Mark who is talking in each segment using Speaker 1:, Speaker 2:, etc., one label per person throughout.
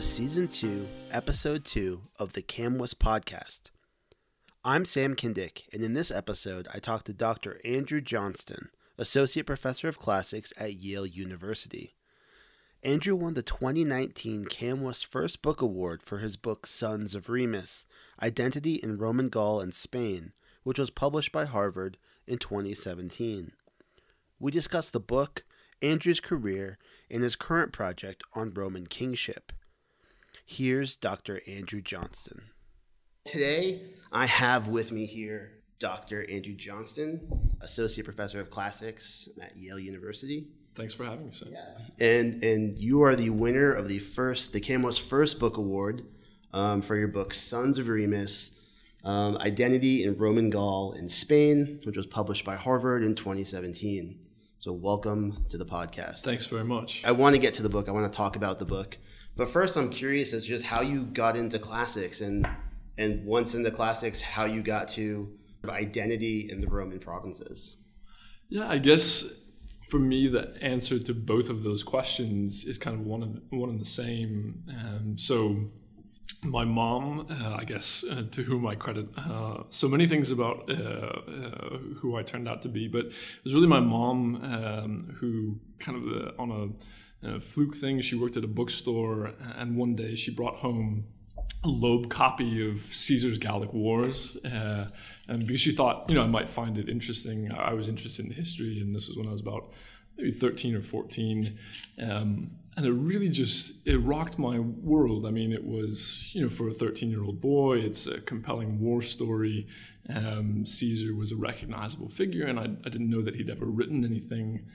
Speaker 1: To Season 2, Episode 2 of the CAMWS Podcast. I'm Sam Kindick, and in this episode, I talk to Dr. Andrew Johnston, Associate Professor of Classics at Yale University. Andrew won the 2019 CAMWS First Book Award for his book Sons of Remus Identity in Roman Gaul and Spain, which was published by Harvard in 2017. We discuss the book, Andrew's career, and his current project on Roman kingship. Here's Dr. Andrew Johnston. Today, I have with me here Dr. Andrew Johnston, Associate Professor of Classics at Yale University.
Speaker 2: Thanks for having me, sir.
Speaker 1: Yeah. And and you are the winner of the first the CAMWS First Book Award um, for your book Sons of Remus, um, Identity in Roman Gaul in Spain, which was published by Harvard in 2017. So welcome to the podcast.
Speaker 2: Thanks very much.
Speaker 1: I want to get to the book. I want to talk about the book, but first, I'm curious as just how you got into classics and and once in the classics, how you got to identity in the Roman provinces.
Speaker 2: Yeah, I guess for me, the answer to both of those questions is kind of one of one and the same. Um, so, my mom, uh, I guess, uh, to whom I credit uh, so many things about uh, uh, who I turned out to be, but it was really my mom um, who kind of uh, on a, fluke thing. She worked at a bookstore, and one day she brought home a Loeb copy of Caesar's Gallic Wars, uh, and because she thought, you know, I might find it interesting. I was interested in history, and this was when I was about maybe 13 or 14, um, and it really just it rocked my world. I mean, it was, you know, for a 13 year old boy, it's a compelling war story. Um, Caesar was a recognizable figure, and I, I didn't know that he'd ever written anything.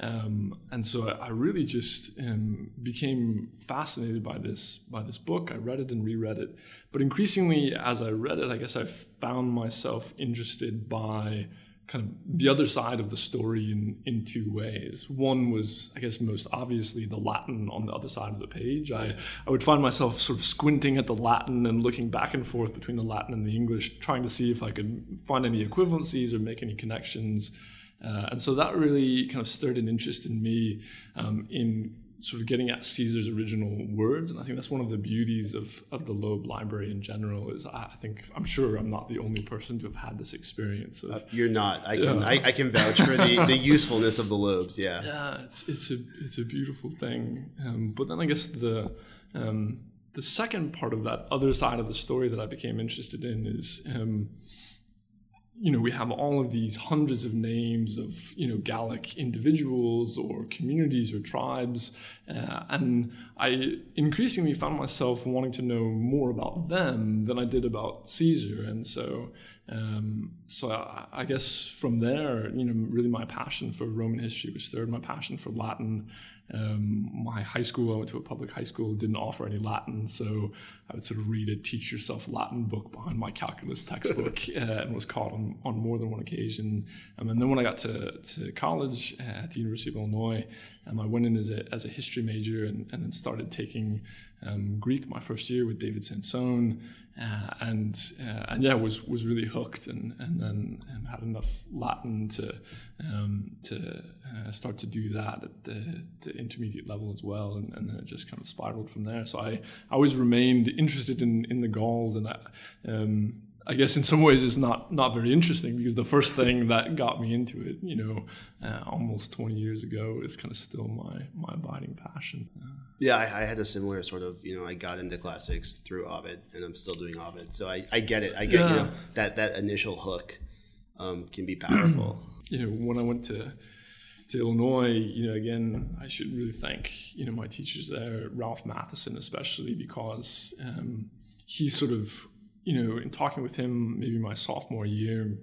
Speaker 2: Um, and so I, really just um, became fascinated by this by this book. I read it and reread it, but increasingly as I read it, I guess I found myself interested by kind of the other side of the story in in two ways. One was, I guess, most obviously the Latin on the other side of the page. I I would find myself sort of squinting at the Latin and looking back and forth between the Latin and the English, trying to see if I could find any equivalencies or make any connections. Uh, and so that really kind of stirred an interest in me um, in sort of getting at Caesar's original words. And I think that's one of the beauties of, of the Loeb Library in general is I think, I'm sure I'm not the only person to have had this experience. Of,
Speaker 1: uh, you're not. I can, yeah. I, I, can vouch for the, the usefulness of the Loebs. Yeah.
Speaker 2: Yeah, it's, it's, a, it's a beautiful thing. Um, but then I guess the, um, the second part of that other side of the story that I became interested in is um, you know, we have all of these hundreds of names of, you know, Gallic individuals or communities or tribes. Uh, and I increasingly found myself wanting to know more about them than I did about Caesar. And so, um, so I, I, guess from there, you know, really my passion for Roman history was stirred, my passion for Latin um, my high school, I went to a public high school, didn't offer any Latin, so I would sort of read a teach yourself Latin book behind my calculus textbook uh, and was caught on, on more than one occasion. Um, and then when I got to, to college at the University of Illinois, um, I went in as a, as a history major and, and then started taking um, Greek my first year with David Sansone, uh, and uh, and yeah, was was really hooked, and and then um, had enough Latin to um, to uh, start to do that at the, the intermediate level as well, and, and, then it just kind of spiraled from there. So I, I always remained interested in in the Gauls, and I, um, I guess in some ways it's not not very interesting because the first thing that got me into it, you know, uh, almost 20 years ago, is kind of still my my abiding passion.
Speaker 1: Yeah, I, I, had a similar sort of, you know, I got into classics through Ovid, and I'm still doing Ovid, so I, I get it. I get yeah. you know that that initial hook um, can be powerful.
Speaker 2: you know, when I went to to Illinois, you know, again, I should really thank you know my teachers there, Ralph Mathisen especially, because um, he sort of you know, in talking with him, maybe my sophomore year,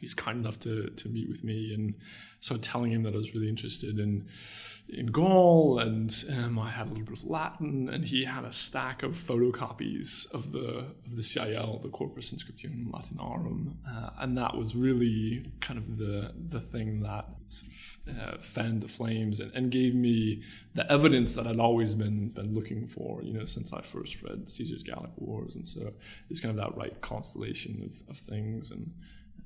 Speaker 2: he's kind enough to to meet with me. And so telling him that I was really interested in in Gaul and um, I had a little bit of Latin and he had a stack of photocopies of the of the CIL, the Corpus Inscriptionum Latinarum, uh, and that was really kind of the the thing that sort of, uh, fanned the flames and, and, gave me the evidence that I'd always been been looking for, you know, since I first read Caesar's Gallic Wars, and so it's kind of that right constellation of, of things and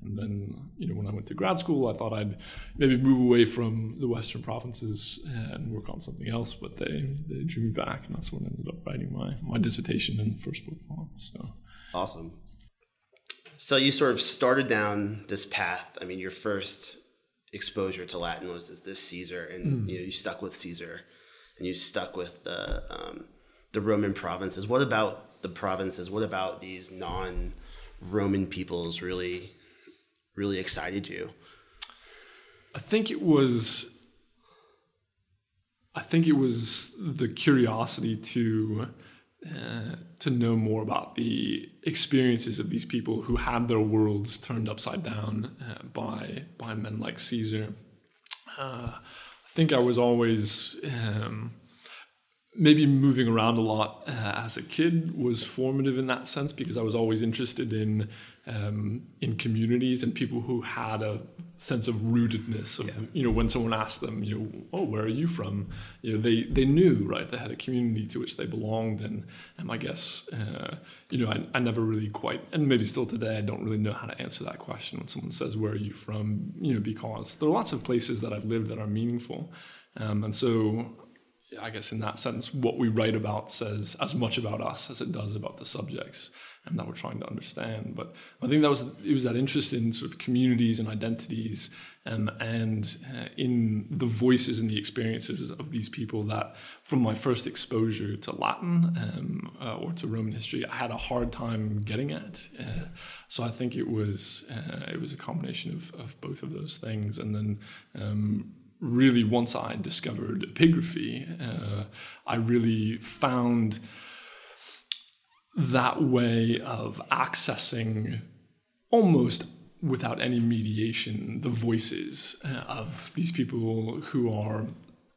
Speaker 2: and then, you know, when I went to grad school, I thought I'd maybe move away from the Western provinces and work on something else, but they, they drew me back, and that's when I ended up writing my, my dissertation and first book on. So
Speaker 1: awesome. So you sort of started down this path. I mean, your first exposure to Latin was this, this Caesar, and mm. you know you stuck with Caesar, and you stuck with the um, the Roman provinces. What about the provinces? What about these non-Roman peoples really really excited you?
Speaker 2: I think it was I think it was the curiosity to uh, to know more about the experiences of these people who had their worlds turned upside down uh, by by men like Caesar. Uh, I think I was always um, maybe moving around a lot uh, as a kid was formative in that sense because I was always interested in um, in communities and people who had a sense of rootedness of yeah. you know when someone asked them you know oh where are you from? You know they they knew right? They had a community to which they belonged and and I guess uh, you know I, I never really quite and maybe still today I don't really know how to answer that question when someone says where are you from? You know because there are lots of places that I've lived that are meaningful. Um, and so I guess in that sense, what we write about says as much about us as it does about the subjects and that we're trying to understand. But I think that was it was that interest in sort of communities and identities um, and uh, in the voices and the experiences of these people that from my first exposure to Latin um, uh, or to Roman history, I had a hard time getting at. Uh, so I think it was uh, it was a combination of, of both of those things, and then. Um, really once I discovered epigraphy, uh, I really found that way of accessing almost without any mediation the voices uh, of these people who are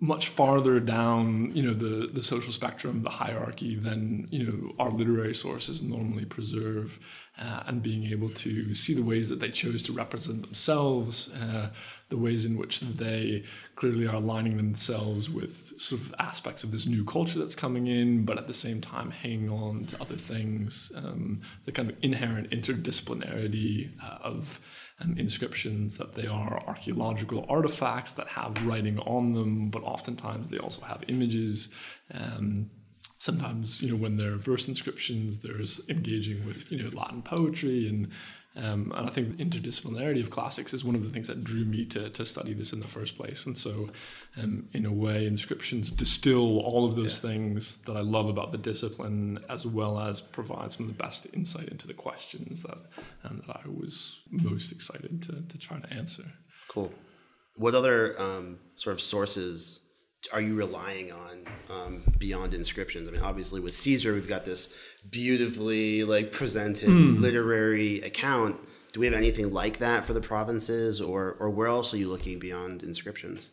Speaker 2: much farther down, you know, the, the social spectrum, the hierarchy than, you know, our literary sources normally preserve uh, and being able to see the ways that they chose to represent themselves, uh, the ways in which they clearly are aligning themselves with sort of aspects of this new culture that's coming in, but at the same time hanging on to other things, um, the kind of inherent interdisciplinarity uh, of um, inscriptions, that they are archaeological artifacts that have writing on them, but oftentimes they also have images. Um, sometimes, you know, when they're verse inscriptions, there's engaging with, you know, Latin poetry and um, and I think the interdisciplinarity of classics is one of the things that drew me to, to study this in the first place. And so, um, in a way, inscriptions distill all of those yeah. things that I love about the discipline, as well as provide some of the best insight into the questions that, um, that I was most excited to, to try to answer.
Speaker 1: Cool. What other um, sort of sources are you relying on um, beyond inscriptions? I mean, obviously with Caesar, we've got this beautifully like presented mm. literary account. Do we have anything like that for the provinces, or or where else are you looking beyond inscriptions?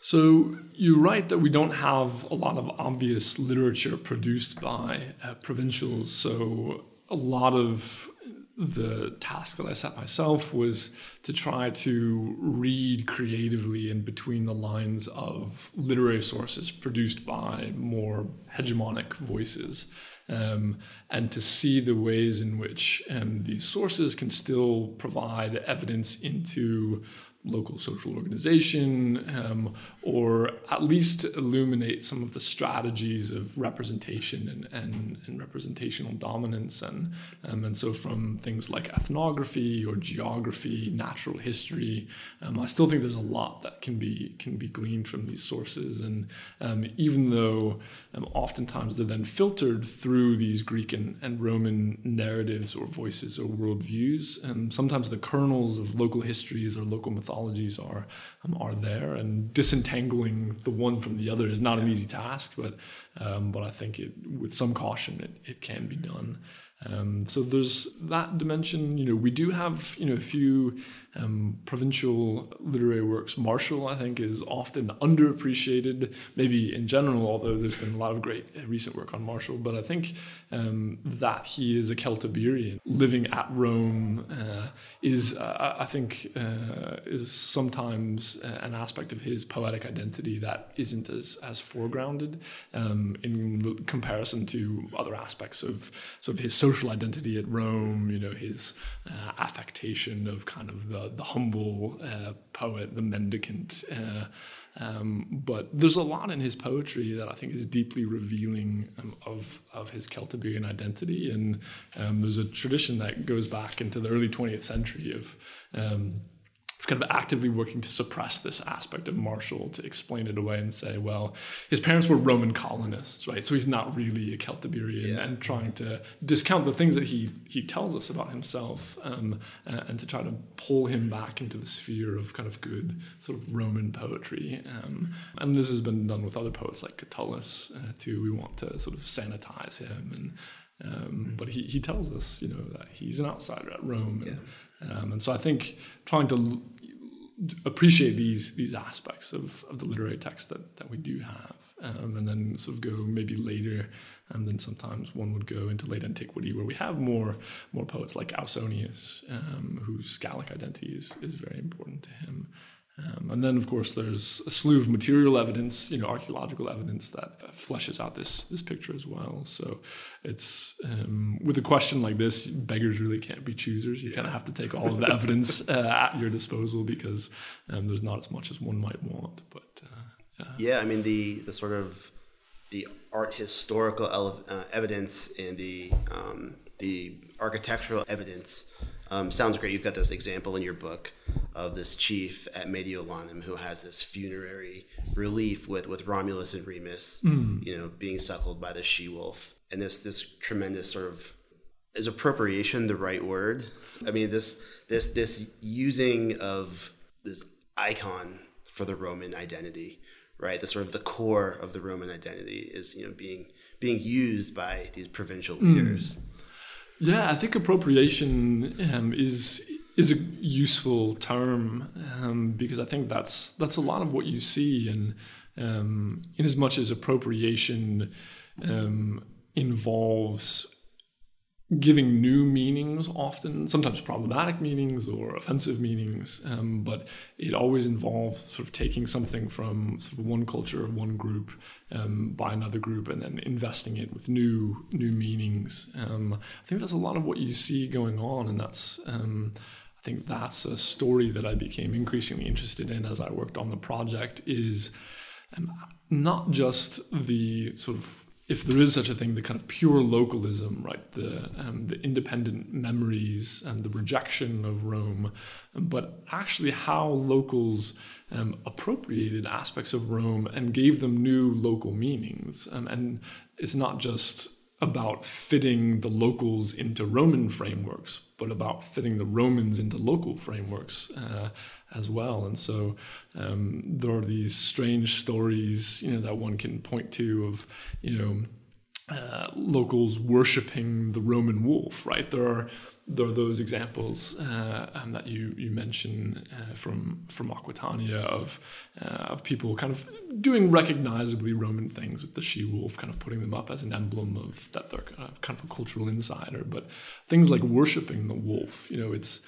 Speaker 2: So you're right that we don't have a lot of obvious literature produced by uh, provincials. So a lot of the task that I set myself was to try to read creatively in between the lines of literary sources produced by more hegemonic voices, um, and to see the ways in which um, these sources can still provide evidence into local social organization um, or at least illuminate some of the strategies of representation and, and, and representational dominance. And, um, and so from things like ethnography or geography natural history um, I still think there's a lot that can be can be gleaned from these sources. And um, even though um, oftentimes they're then filtered through these Greek and, and Roman narratives or voices or worldviews and sometimes the kernels of local histories or local mythology mythologies are um, are there, and disentangling the one from the other is not an easy task. But um, but I think it, with some caution, it, it can be done. Um, so there's that dimension. You know, we do have you know a few um, provincial literary works. Martial, I think, is often underappreciated, maybe in general, although there's been a lot of great recent work on Martial. But I think um, that he is a Celtiberian living at Rome uh, is, uh, I think, uh, is sometimes an aspect of his poetic identity that isn't as, as foregrounded um, in comparison to other aspects of sort of his social identity at Rome, you know, his uh, affectation of kind of the, the humble uh, poet, the mendicant. Uh, um, but there's a lot in his poetry that I think is deeply revealing um, of, of his Celtiberian identity. And um, there's a tradition that goes back into the early 20th century of um, kind of actively working to suppress this aspect of Martial to explain it away and say, well, his parents were Roman colonists, right? So he's not really a Celtiberian, yeah. and trying to discount the things that he he tells us about himself, um, uh, and to try to pull him back into the sphere of kind of good sort of Roman poetry. Um, and this has been done with other poets like Catullus uh, too. We want to sort of sanitize him and. Um, but he, he tells us, you know, that he's an outsider at Rome, and, yeah. um, and so I think trying to appreciate these these aspects of, of the literary text that, that we do have, um, and then sort of go maybe later, and then sometimes one would go into late antiquity where we have more more poets like Ausonius, um, whose Gallic identity is is very important to him. Um, and then, of course, there's a slew of material evidence, you know, archaeological evidence that fleshes out this this picture as well. So, it's um, with a question like this, beggars really can't be choosers. You kind of have to take all of the evidence uh, at your disposal because um, there's not as much as one might want. But
Speaker 1: uh, yeah. yeah, I mean the the sort of the art historical ele- uh, evidence and the um, the architectural evidence um, sounds great. You've got this example in your book of this chief at Mediolanum who has this funerary relief with, with Romulus and Remus, mm. you know, being suckled by the she wolf, and this this tremendous sort of is appropriation the right word? I mean, this this this using of this icon for the Roman identity, right? The sort of the core of the Roman identity is you know being being used by these provincial hmm. leaders. Mm.
Speaker 2: Yeah, I think appropriation um, is is a useful term um, because I think that's that's a lot of what you see, and um, in as much as appropriation um, involves giving new meanings often sometimes problematic meanings or offensive meanings um, but it always involves sort of taking something from sort of one culture one group um, by another group and then investing it with new new meanings. Um, i think that's a lot of what you see going on and that's um, i think that's a story that i became increasingly interested in as i worked on the project is um, not just the sort of if there is such a thing, the kind of pure localism, right, the um, the independent memories and the rejection of Rome, but actually how locals um, appropriated aspects of Rome and gave them new local meanings, um, and it's not just about fitting the locals into Roman frameworks, but about fitting the Romans into local frameworks uh, as well. And so um, there are these strange stories, you know, that one can point to of, you know, uh, locals worshiping the Roman wolf, right? There are there are those examples uh, um, that you you mention uh, from from Aquitania of uh, of people kind of doing recognizably Roman things with the she wolf, kind of putting them up as an emblem of that they're kind of a cultural insider. But things like worshiping the wolf, you know, it's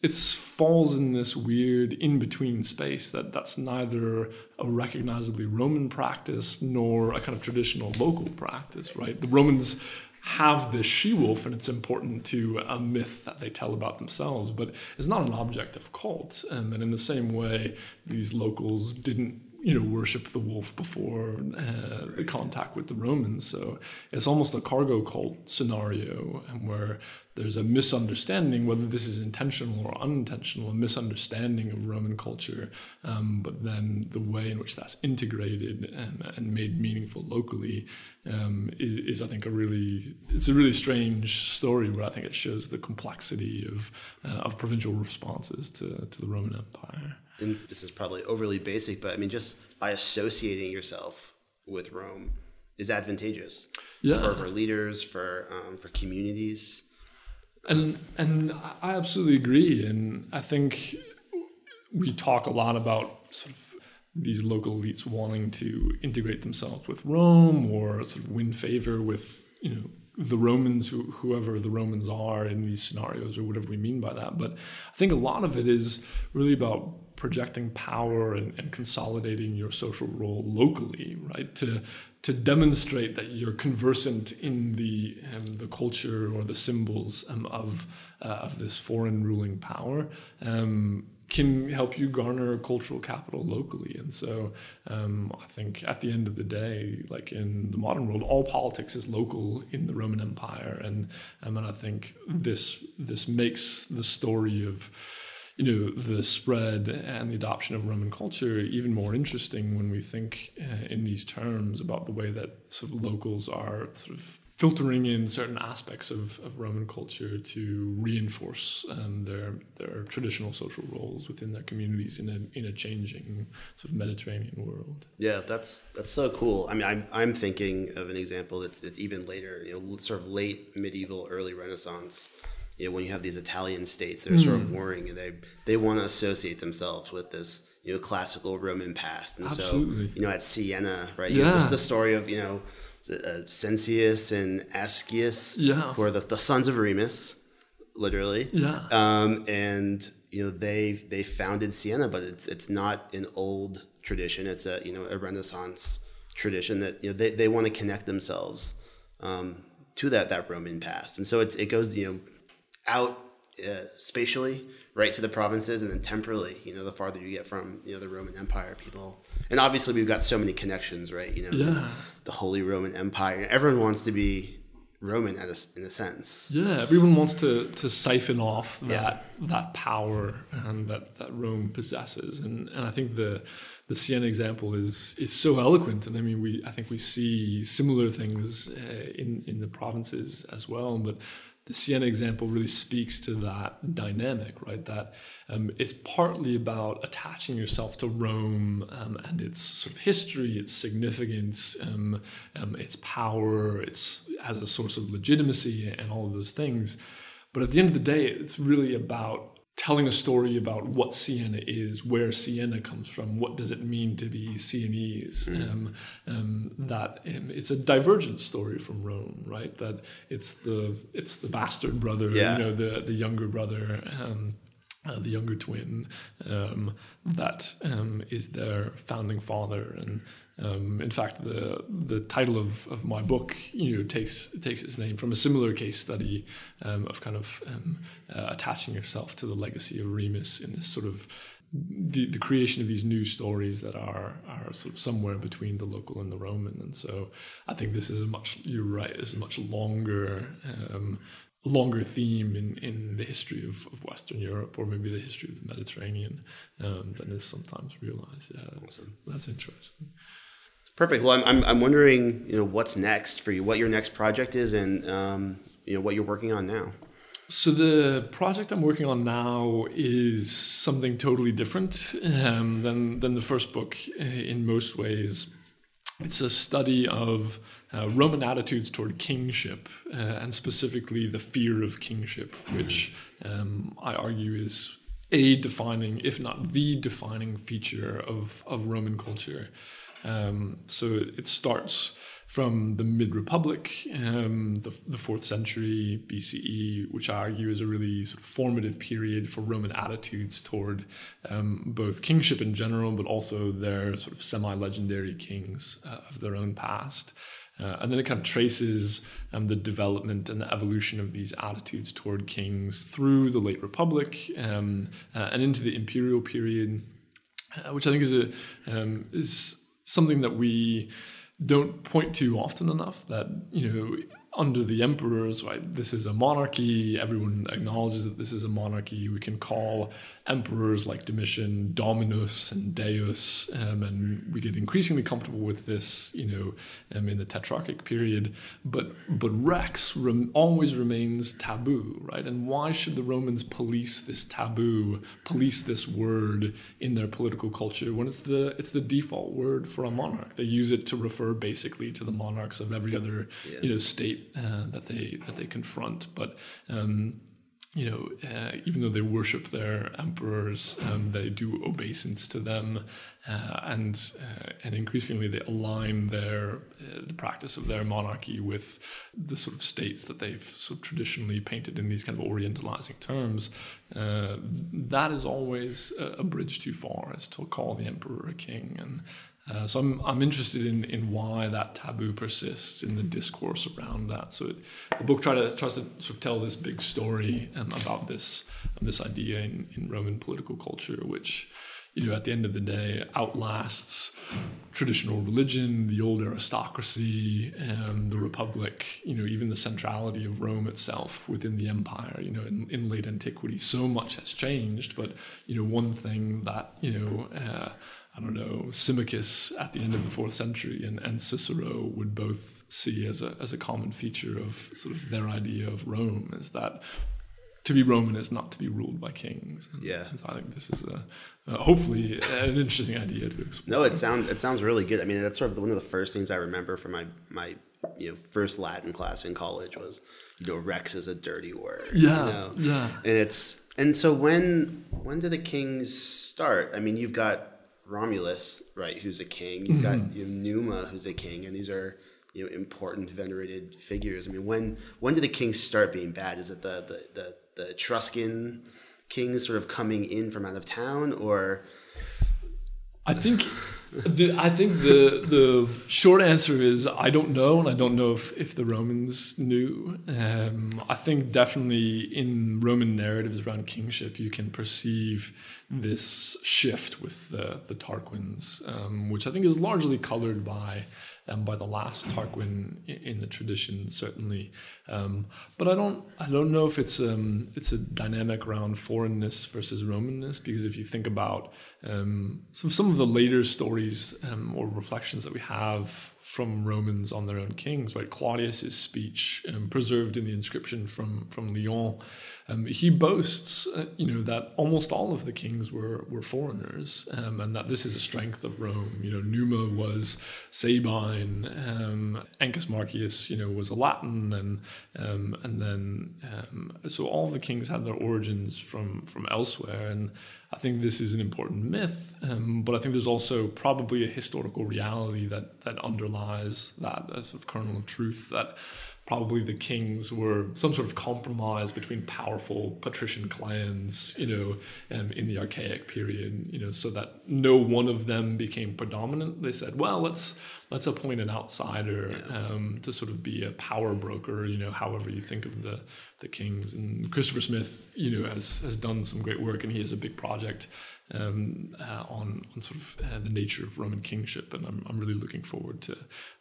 Speaker 2: it falls in this weird in between space that that's neither a recognizably Roman practice nor a kind of traditional local practice, right? The Romans have this she wolf, and it's important to a myth that they tell about themselves, but it's not an object of cult. Um, and in the same way, these locals didn't you know worship the wolf before uh, contact with the Romans. So it's almost a cargo cult scenario, and where there's a misunderstanding, whether this is intentional or unintentional, a misunderstanding of Roman culture, um, but then the way in which that's integrated and, and made meaningful locally um, is, is, I think, a really it's a really strange story, but I think it shows the complexity of uh, of provincial responses to to the Roman Empire.
Speaker 1: And this is probably overly basic, but I mean, just by associating yourself with Rome is advantageous
Speaker 2: yeah.
Speaker 1: for, for leaders, for um, for communities.
Speaker 2: And and I absolutely agree, and I think we talk a lot about sort of these local elites wanting to integrate themselves with Rome or sort of win favor with you know the Romans, who, whoever the Romans are in these scenarios, or whatever we mean by that. But I think a lot of it is really about projecting power and, and consolidating your social role locally, right? To to demonstrate that you're conversant in the um, the culture or the symbols um, of uh, of this foreign ruling power. Um, can help you garner cultural capital locally. And so um, I think at the end of the day, like in the modern world, all politics is local in the Roman Empire. And, um, and I think this, this makes the story of you know the spread and the adoption of Roman culture even more interesting when we think uh, in these terms about the way that sort of locals are sort of filtering in certain aspects of, of Roman culture to reinforce um, their their traditional social roles within their communities in a in a changing sort of Mediterranean world.
Speaker 1: Yeah, that's that's so cool. I mean, I'm I'm thinking of an example that's it's even later, you know, sort of late medieval, early Renaissance. You know, when you have these Italian states that are mm. sort of hmm. warring, and they they want to associate themselves with this you know classical Roman past, and Absolutely. so you know at Siena, right? Yeah. Know, the story of you know uh, Cincius and Ascius,
Speaker 2: yeah.
Speaker 1: who are the, the sons of Remus, literally.
Speaker 2: Yeah.
Speaker 1: Um, and you know they they founded Siena, but it's it's not an old tradition. It's a you know a Renaissance tradition that you know they, they want to connect themselves um, to that that Roman past, and so it's it goes you know out uh, spatially right to the provinces, and then temporally, you know, the farther you get from you know the Roman Empire, people, and obviously we've got so many connections, right? You know,
Speaker 2: yeah.
Speaker 1: the Holy Roman Empire. Everyone wants to be Roman a, in a sense.
Speaker 2: Yeah, everyone wants to to siphon off that yeah. that power and that that Rome possesses, and and I think the the Siena example is is so eloquent, and I mean we I think we see similar things uh, in in the provinces as well, but the Siena example really speaks to that dynamic, right? That um, it's partly about attaching yourself to Rome um, and its sort of history, its significance, um, um, its power, its as a source of legitimacy, and all of those things. But at the end of the day, it's really about telling a story about what Siena is, where Siena comes from, what does it mean to be Sienese. Mm. Um, um, that um, it's a divergent story from Rome, right? That it's the it's the bastard brother, yeah. you know, the the younger brother. Um, uh, the younger twin um, that um, is their founding father and um, in fact, the the title of, of my book, you know, takes takes its name from a similar case study um, of kind of um, uh, attaching yourself to the legacy of Remus in this sort of the, the creation of these new stories that are are sort of somewhere between the local and the Roman. And so, I think this is a much you're right, is a much longer um, longer theme in, in the history of, of Western Europe or maybe the history of the Mediterranean um, than is sometimes realized. Yeah, that's, that's interesting.
Speaker 1: Perfect. Well, I'm, I'm, I'm wondering, you know, what's next for you, what your next project is, and um, you know what you're working on now.
Speaker 2: So the project I'm working on now is something totally different um, than than the first book uh, in most ways. It's a study of uh, Roman attitudes toward kingship, uh, and specifically the fear of kingship, which um, I argue is a defining, if not the defining feature of, of Roman culture. Um, so it starts from the mid Republic, um, the, the fourth century BCE, which I argue is a really sort of formative period for Roman attitudes toward um, both kingship in general, but also their sort of semi legendary kings uh, of their own past. Uh, and then it kind of traces um, the development and the evolution of these attitudes toward kings through the late Republic um, uh, and into the imperial period, uh, which I think is a um, is something that we don't point to often enough that you know under the emperors, right, this is a monarchy. Everyone acknowledges that this is a monarchy. We can call emperors like Domitian Dominus and Deus, um, and we get increasingly comfortable with this, you know, um, in the Tetrarchic period. But but Rex rem- always remains taboo, right? And why should the Romans police this taboo, police this word in their political culture when it's the it's the default word for a monarch? They use it to refer basically to the monarchs of every other, you know, state uh, that they that they confront. But um, you know, uh, even though they worship their emperors, um, they do obeisance to them, uh, and uh, and increasingly they align their uh, the practice of their monarchy with the sort of states that they've sort of traditionally painted in these kind of orientalizing terms. Uh, that is always a, a, bridge too far, is to call the emperor a king, and uh, so I'm, I'm interested in, in why that taboo persists in the discourse around that. So it, the book try to, tries to sort of tell this big story um, about this um, this idea in, in Roman political culture, which you know at the end of the day outlasts traditional religion, the old aristocracy, um, the republic. You know even the centrality of Rome itself within the empire. You know in, in late antiquity, so much has changed, but you know one thing that you know. Uh, I don't know, Symmachus at the end of the fourth century and, and Cicero would both see as a, as a common feature of sort of their idea of Rome is that to be Roman is not to be ruled by kings.
Speaker 1: And, yeah.
Speaker 2: And so I think this is a, uh, hopefully an interesting idea to explore.
Speaker 1: No, it sounds it sounds really good. I mean, that's sort of one of the first things I remember from my my you know first Latin class in college was you know Rex is a dirty word.
Speaker 2: Yeah.
Speaker 1: You know?
Speaker 2: Yeah.
Speaker 1: And it's and so when when do the kings start? I mean, you've got Romulus, right, who's a king. You've got mm-hmm. you know, Numa, who's a king, and these are you know important, venerated figures. I mean, when when do the kings start being bad? Is it the the the, the Etruscan kings sort of coming in from out of town, or
Speaker 2: I think the, I think the the short answer is I don't know, and I don't know if, if the Romans knew. Um, I think definitely in Roman narratives around kingship, you can perceive this shift with the the Tarquins, um, which I think is largely colored by um, by the last Tarquin in the tradition, certainly. Um, but I don't, I don't know if it's um, it's a dynamic around foreignness versus Romanness, because if you think about um, some some of the later stories um, or reflections that we have from Romans on their own kings, right? Claudius's speech, um, preserved in the inscription from from Lyon, um, he boasts, uh, you know, that almost all of the kings were were foreigners, um, and that this is a strength of Rome. You know, Numa was Sabine, um, Ancus Marcius, you know, was a Latin, and um, and then um, so all the kings had their origins from from elsewhere, and I think this is an important myth, um, but I think there's also probably a historical reality that that underlies that as sort of kernel of truth that probably the kings were some sort of compromise between powerful patrician clans, you know, um, in the archaic period, you know, so that no one of them became predominant. They said, well, let's let's appoint an outsider um, to sort of be a power broker, you know, however you think of the the kings. And Christopher Smith, you know, has has done some great work, and he has a big project um, uh, on on sort of uh, the nature of Roman kingship, and I'm I'm really looking forward to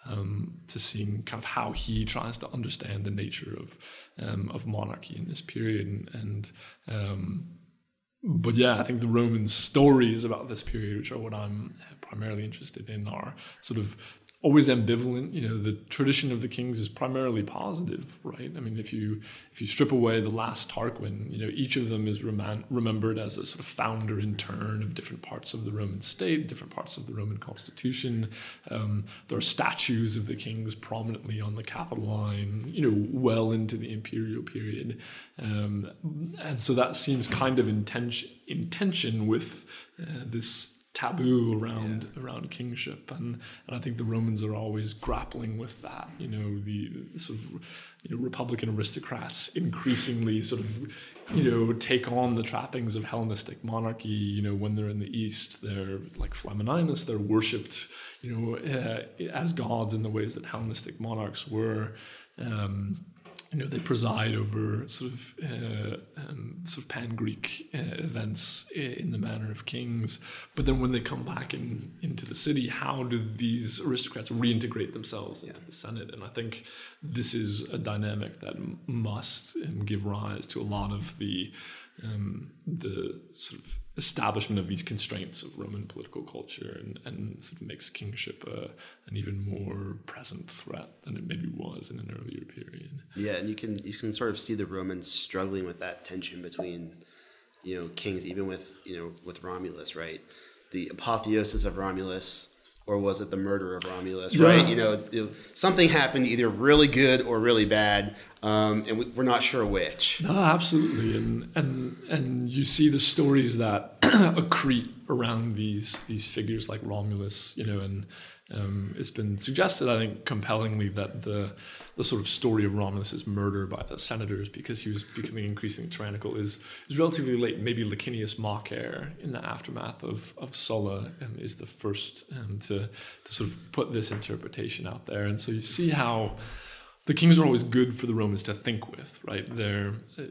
Speaker 2: um, to seeing kind of how he tries to understand the nature of um, of monarchy in this period, and, and um, but yeah, I think the Roman stories about this period, which are what I'm primarily interested in, are sort of always ambivalent. You know, the tradition of the kings is primarily positive, right? I mean, if you if you strip away the last Tarquin, you know, each of them is rem- remembered as a sort of founder in turn of different parts of the Roman state, different parts of the Roman constitution. Um, there are statues of the kings prominently on the Capitoline, you know, well into the imperial period, um, and so that seems kind of in tension, in tension with uh, this taboo around yeah. around kingship. And and I think the Romans are always grappling with that you know the, the sort of you know, republican aristocrats increasingly sort of you know take on the trappings of Hellenistic monarchy. You know when they're in the east they're like Flamininus they're worshipped you know uh, as gods in the ways that Hellenistic monarchs were. Um, you know, they preside over sort of uh, um, sort of pan Greek uh, events in the manner of kings. But then when they come back in into the city, how do these aristocrats reintegrate themselves into yeah. the Senate? And I think this is a dynamic that must um, give rise to a lot of the um, the sort of establishment of these constraints of Roman political culture and, and sort of makes kingship uh, an even more present threat than it maybe was in an earlier period.
Speaker 1: Yeah, and you can you can sort of see the Romans struggling with that tension between you know kings, even with you know with Romulus, right? The apotheosis of Romulus or was it the murder of Romulus? Yeah. Right? You know, it, something happened, either really good or really bad. um, and we, we're not sure which.
Speaker 2: No, absolutely, and and and you see the stories that accrete around these these figures like Romulus, you know, and um, it's been suggested, I think, compellingly that the the sort of story of Romulus's murder by the senators because he was becoming increasingly tyrannical is is relatively late. Maybe Licinius Macer, in the aftermath of of Sulla, um, is the first um, to to sort of put this interpretation out there, and so you see how the kings are always good for the Romans to think with, right? They're uh,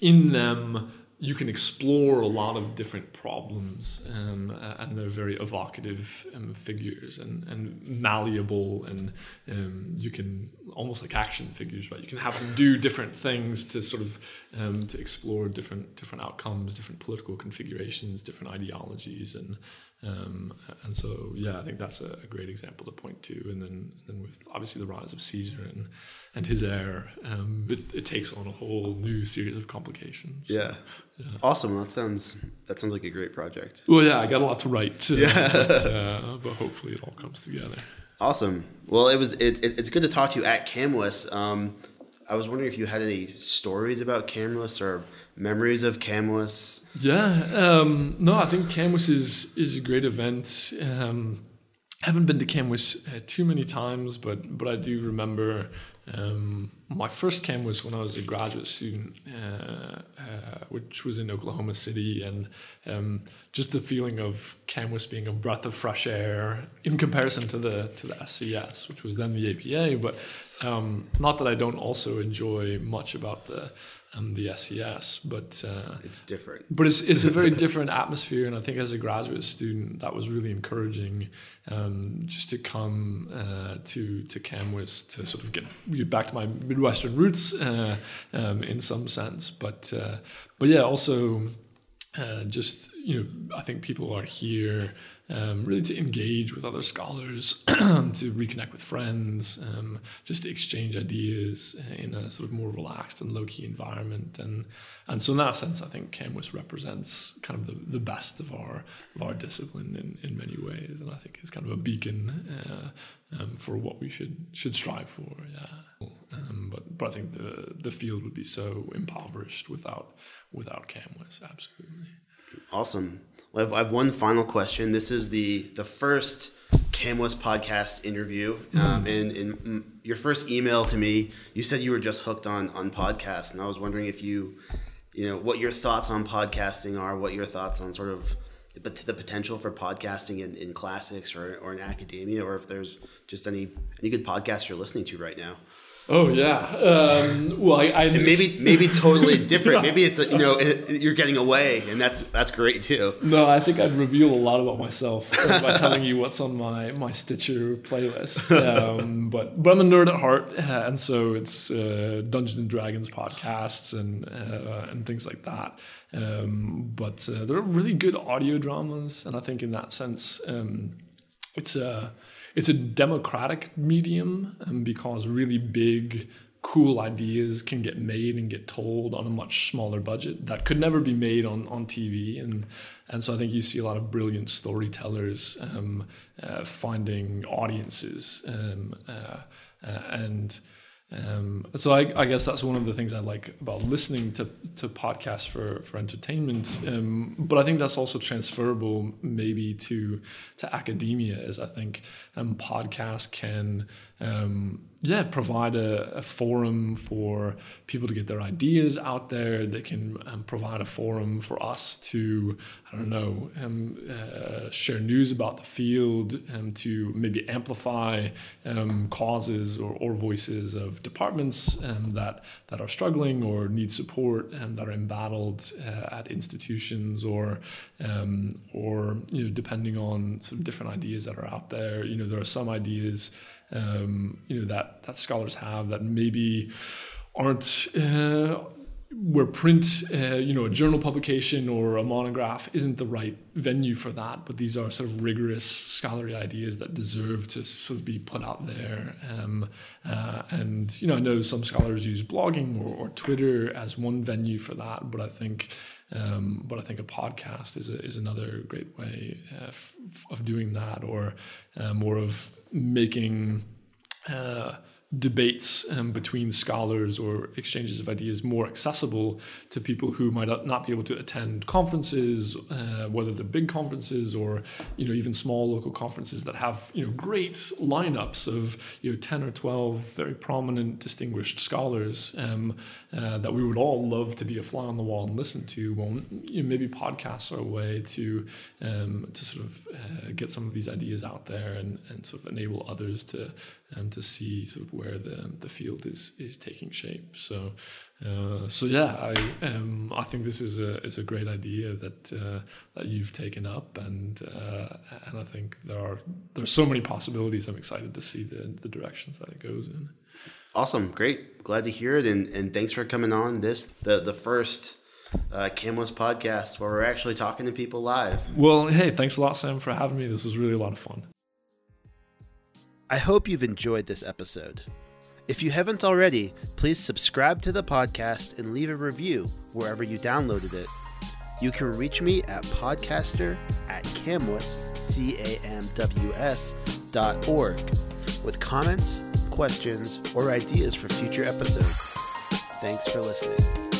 Speaker 2: in them you can explore a lot of different problems, um, and they're very evocative um, figures and, and malleable, and um, you can almost like action figures, right? You can have them do different things to sort of um, to explore different different outcomes, different political configurations, different ideologies, and um, and so yeah, I think that's a, a, great example to point to. And then then with obviously the rise of Caesar and and his heir, um, it, it, takes on a whole new series of complications.
Speaker 1: Yeah. yeah. awesome. That sounds that sounds like a great project.
Speaker 2: Well, yeah, I got a lot to write. Uh, yeah, but, uh, but, hopefully it all comes together.
Speaker 1: Awesome. Well, it was it, it it's good to talk to you at CAMWS. Um, I was wondering if you had any stories about CAMWS or memories of CAMWS.
Speaker 2: Yeah, um, no, I think CAMWS is is a great event. Um, haven't been to CAMWS uh, too many times, but but I do remember um, my first CAMWS when I was a graduate student, uh, uh, which was in Oklahoma City, and um, just the feeling of CAMWS being a breath of fresh air in comparison to the to the SCS, which was then the APA. But um, not that I don't also enjoy much about the um, the SCS, but uh,
Speaker 1: it's different.
Speaker 2: But it's it's a very different atmosphere, and I think as a graduate student, that was really encouraging, um, just to come uh, to to CAMWS to sort of get, get back to my Midwestern roots uh, um, in some sense. But uh, but yeah, also uh, just you know, I think people are here um, really to engage with other scholars, to reconnect with friends, um, just to exchange ideas in a sort of more relaxed and low key environment. And and so in that sense, I think CAMWS represents kind of the, the best of our of our discipline in, in many ways, and I think it's kind of a beacon uh, um, for what we should should strive for. Yeah, um, but but I think the the field would be so impoverished without without CAMWS. Absolutely.
Speaker 1: Awesome. I have, I have one final question. This is the the first CAMWS podcast interview. Mm-hmm. Um, and in your first email to me, you said you were just hooked on on podcasts, and I was wondering if you, you know, what your thoughts on podcasting are. What your thoughts on sort of but the potential for podcasting in, in classics or, or in academia, or if there's just any any good podcasts you're listening to right now.
Speaker 2: Oh yeah. Um, well, I, I
Speaker 1: maybe maybe totally different. Maybe it's a, you know you're getting away, and that's that's great too.
Speaker 2: No, I think I'd reveal a lot about myself by telling you what's on my my Stitcher playlist. Um, but but I'm a nerd at heart, uh, and so it's uh, Dungeons and Dragons podcasts and uh, and things like that. Um, but uh, there are really good audio dramas, and I think in that sense, um, it's a it's a democratic medium um, because really big cool ideas can get made and get told on a much smaller budget that could never be made on, on TV. And, and so I think you see a lot of brilliant storytellers um, uh, finding audiences um, uh, uh, and um, so I, I, guess that's one of the things I like about listening to, to podcasts for, for entertainment. Um, but I think that's also transferable maybe to to academia, as I think um, podcasts can um, yeah, provide a, a, forum for people to get their ideas out there. They can um, provide a forum for us to, I don't know, um, uh, share news about the field and to maybe amplify causes or, or, voices of departments um, that, that are struggling or need support and that are embattled uh, at institutions or, um, or you know, depending on of different ideas that are out there. You know, there are some ideas um, you know that that scholars have that maybe aren't uh, where print, uh, you know, a journal publication or a monograph isn't the right venue for that. But these are sort of rigorous scholarly ideas that deserve to sort of be put out there. Um, uh, and you know, I know some scholars use blogging or, or Twitter as one venue for that, but I think. Um, but I think a podcast is a, is another great way uh, f- of doing that, or uh, more of making uh, debates um, between scholars or exchanges of ideas more accessible to people who might not be able to attend conferences, uh, whether they're big conferences or you know even small local conferences that have you know great lineups of you know ten or twelve very prominent, distinguished scholars um, uh, that we would all love to be a fly on the wall and listen to. Well, you know, maybe podcasts are a way to um, to sort of uh, get some of these ideas out there and, and sort of enable others to um, to see sort of where the the field is is taking shape. So uh, so yeah, I um, I think this is a is a great idea that uh, that you've taken up, and uh, and I think there are there's so many possibilities. I'm excited to see the the directions that it goes in.
Speaker 1: Awesome, great, glad to hear it, and and thanks for coming on this the the first uh, CAMWS podcast where we're actually talking to people live.
Speaker 2: Well, hey, thanks a lot, Sam, for having me. This was really a lot of fun.
Speaker 1: I hope you've enjoyed this episode. If you haven't already, please subscribe to the podcast and leave a review wherever you downloaded it. You can reach me at podcaster at camws, C-A-M-W-S dot org with comments, questions, or ideas for future episodes. Thanks for listening.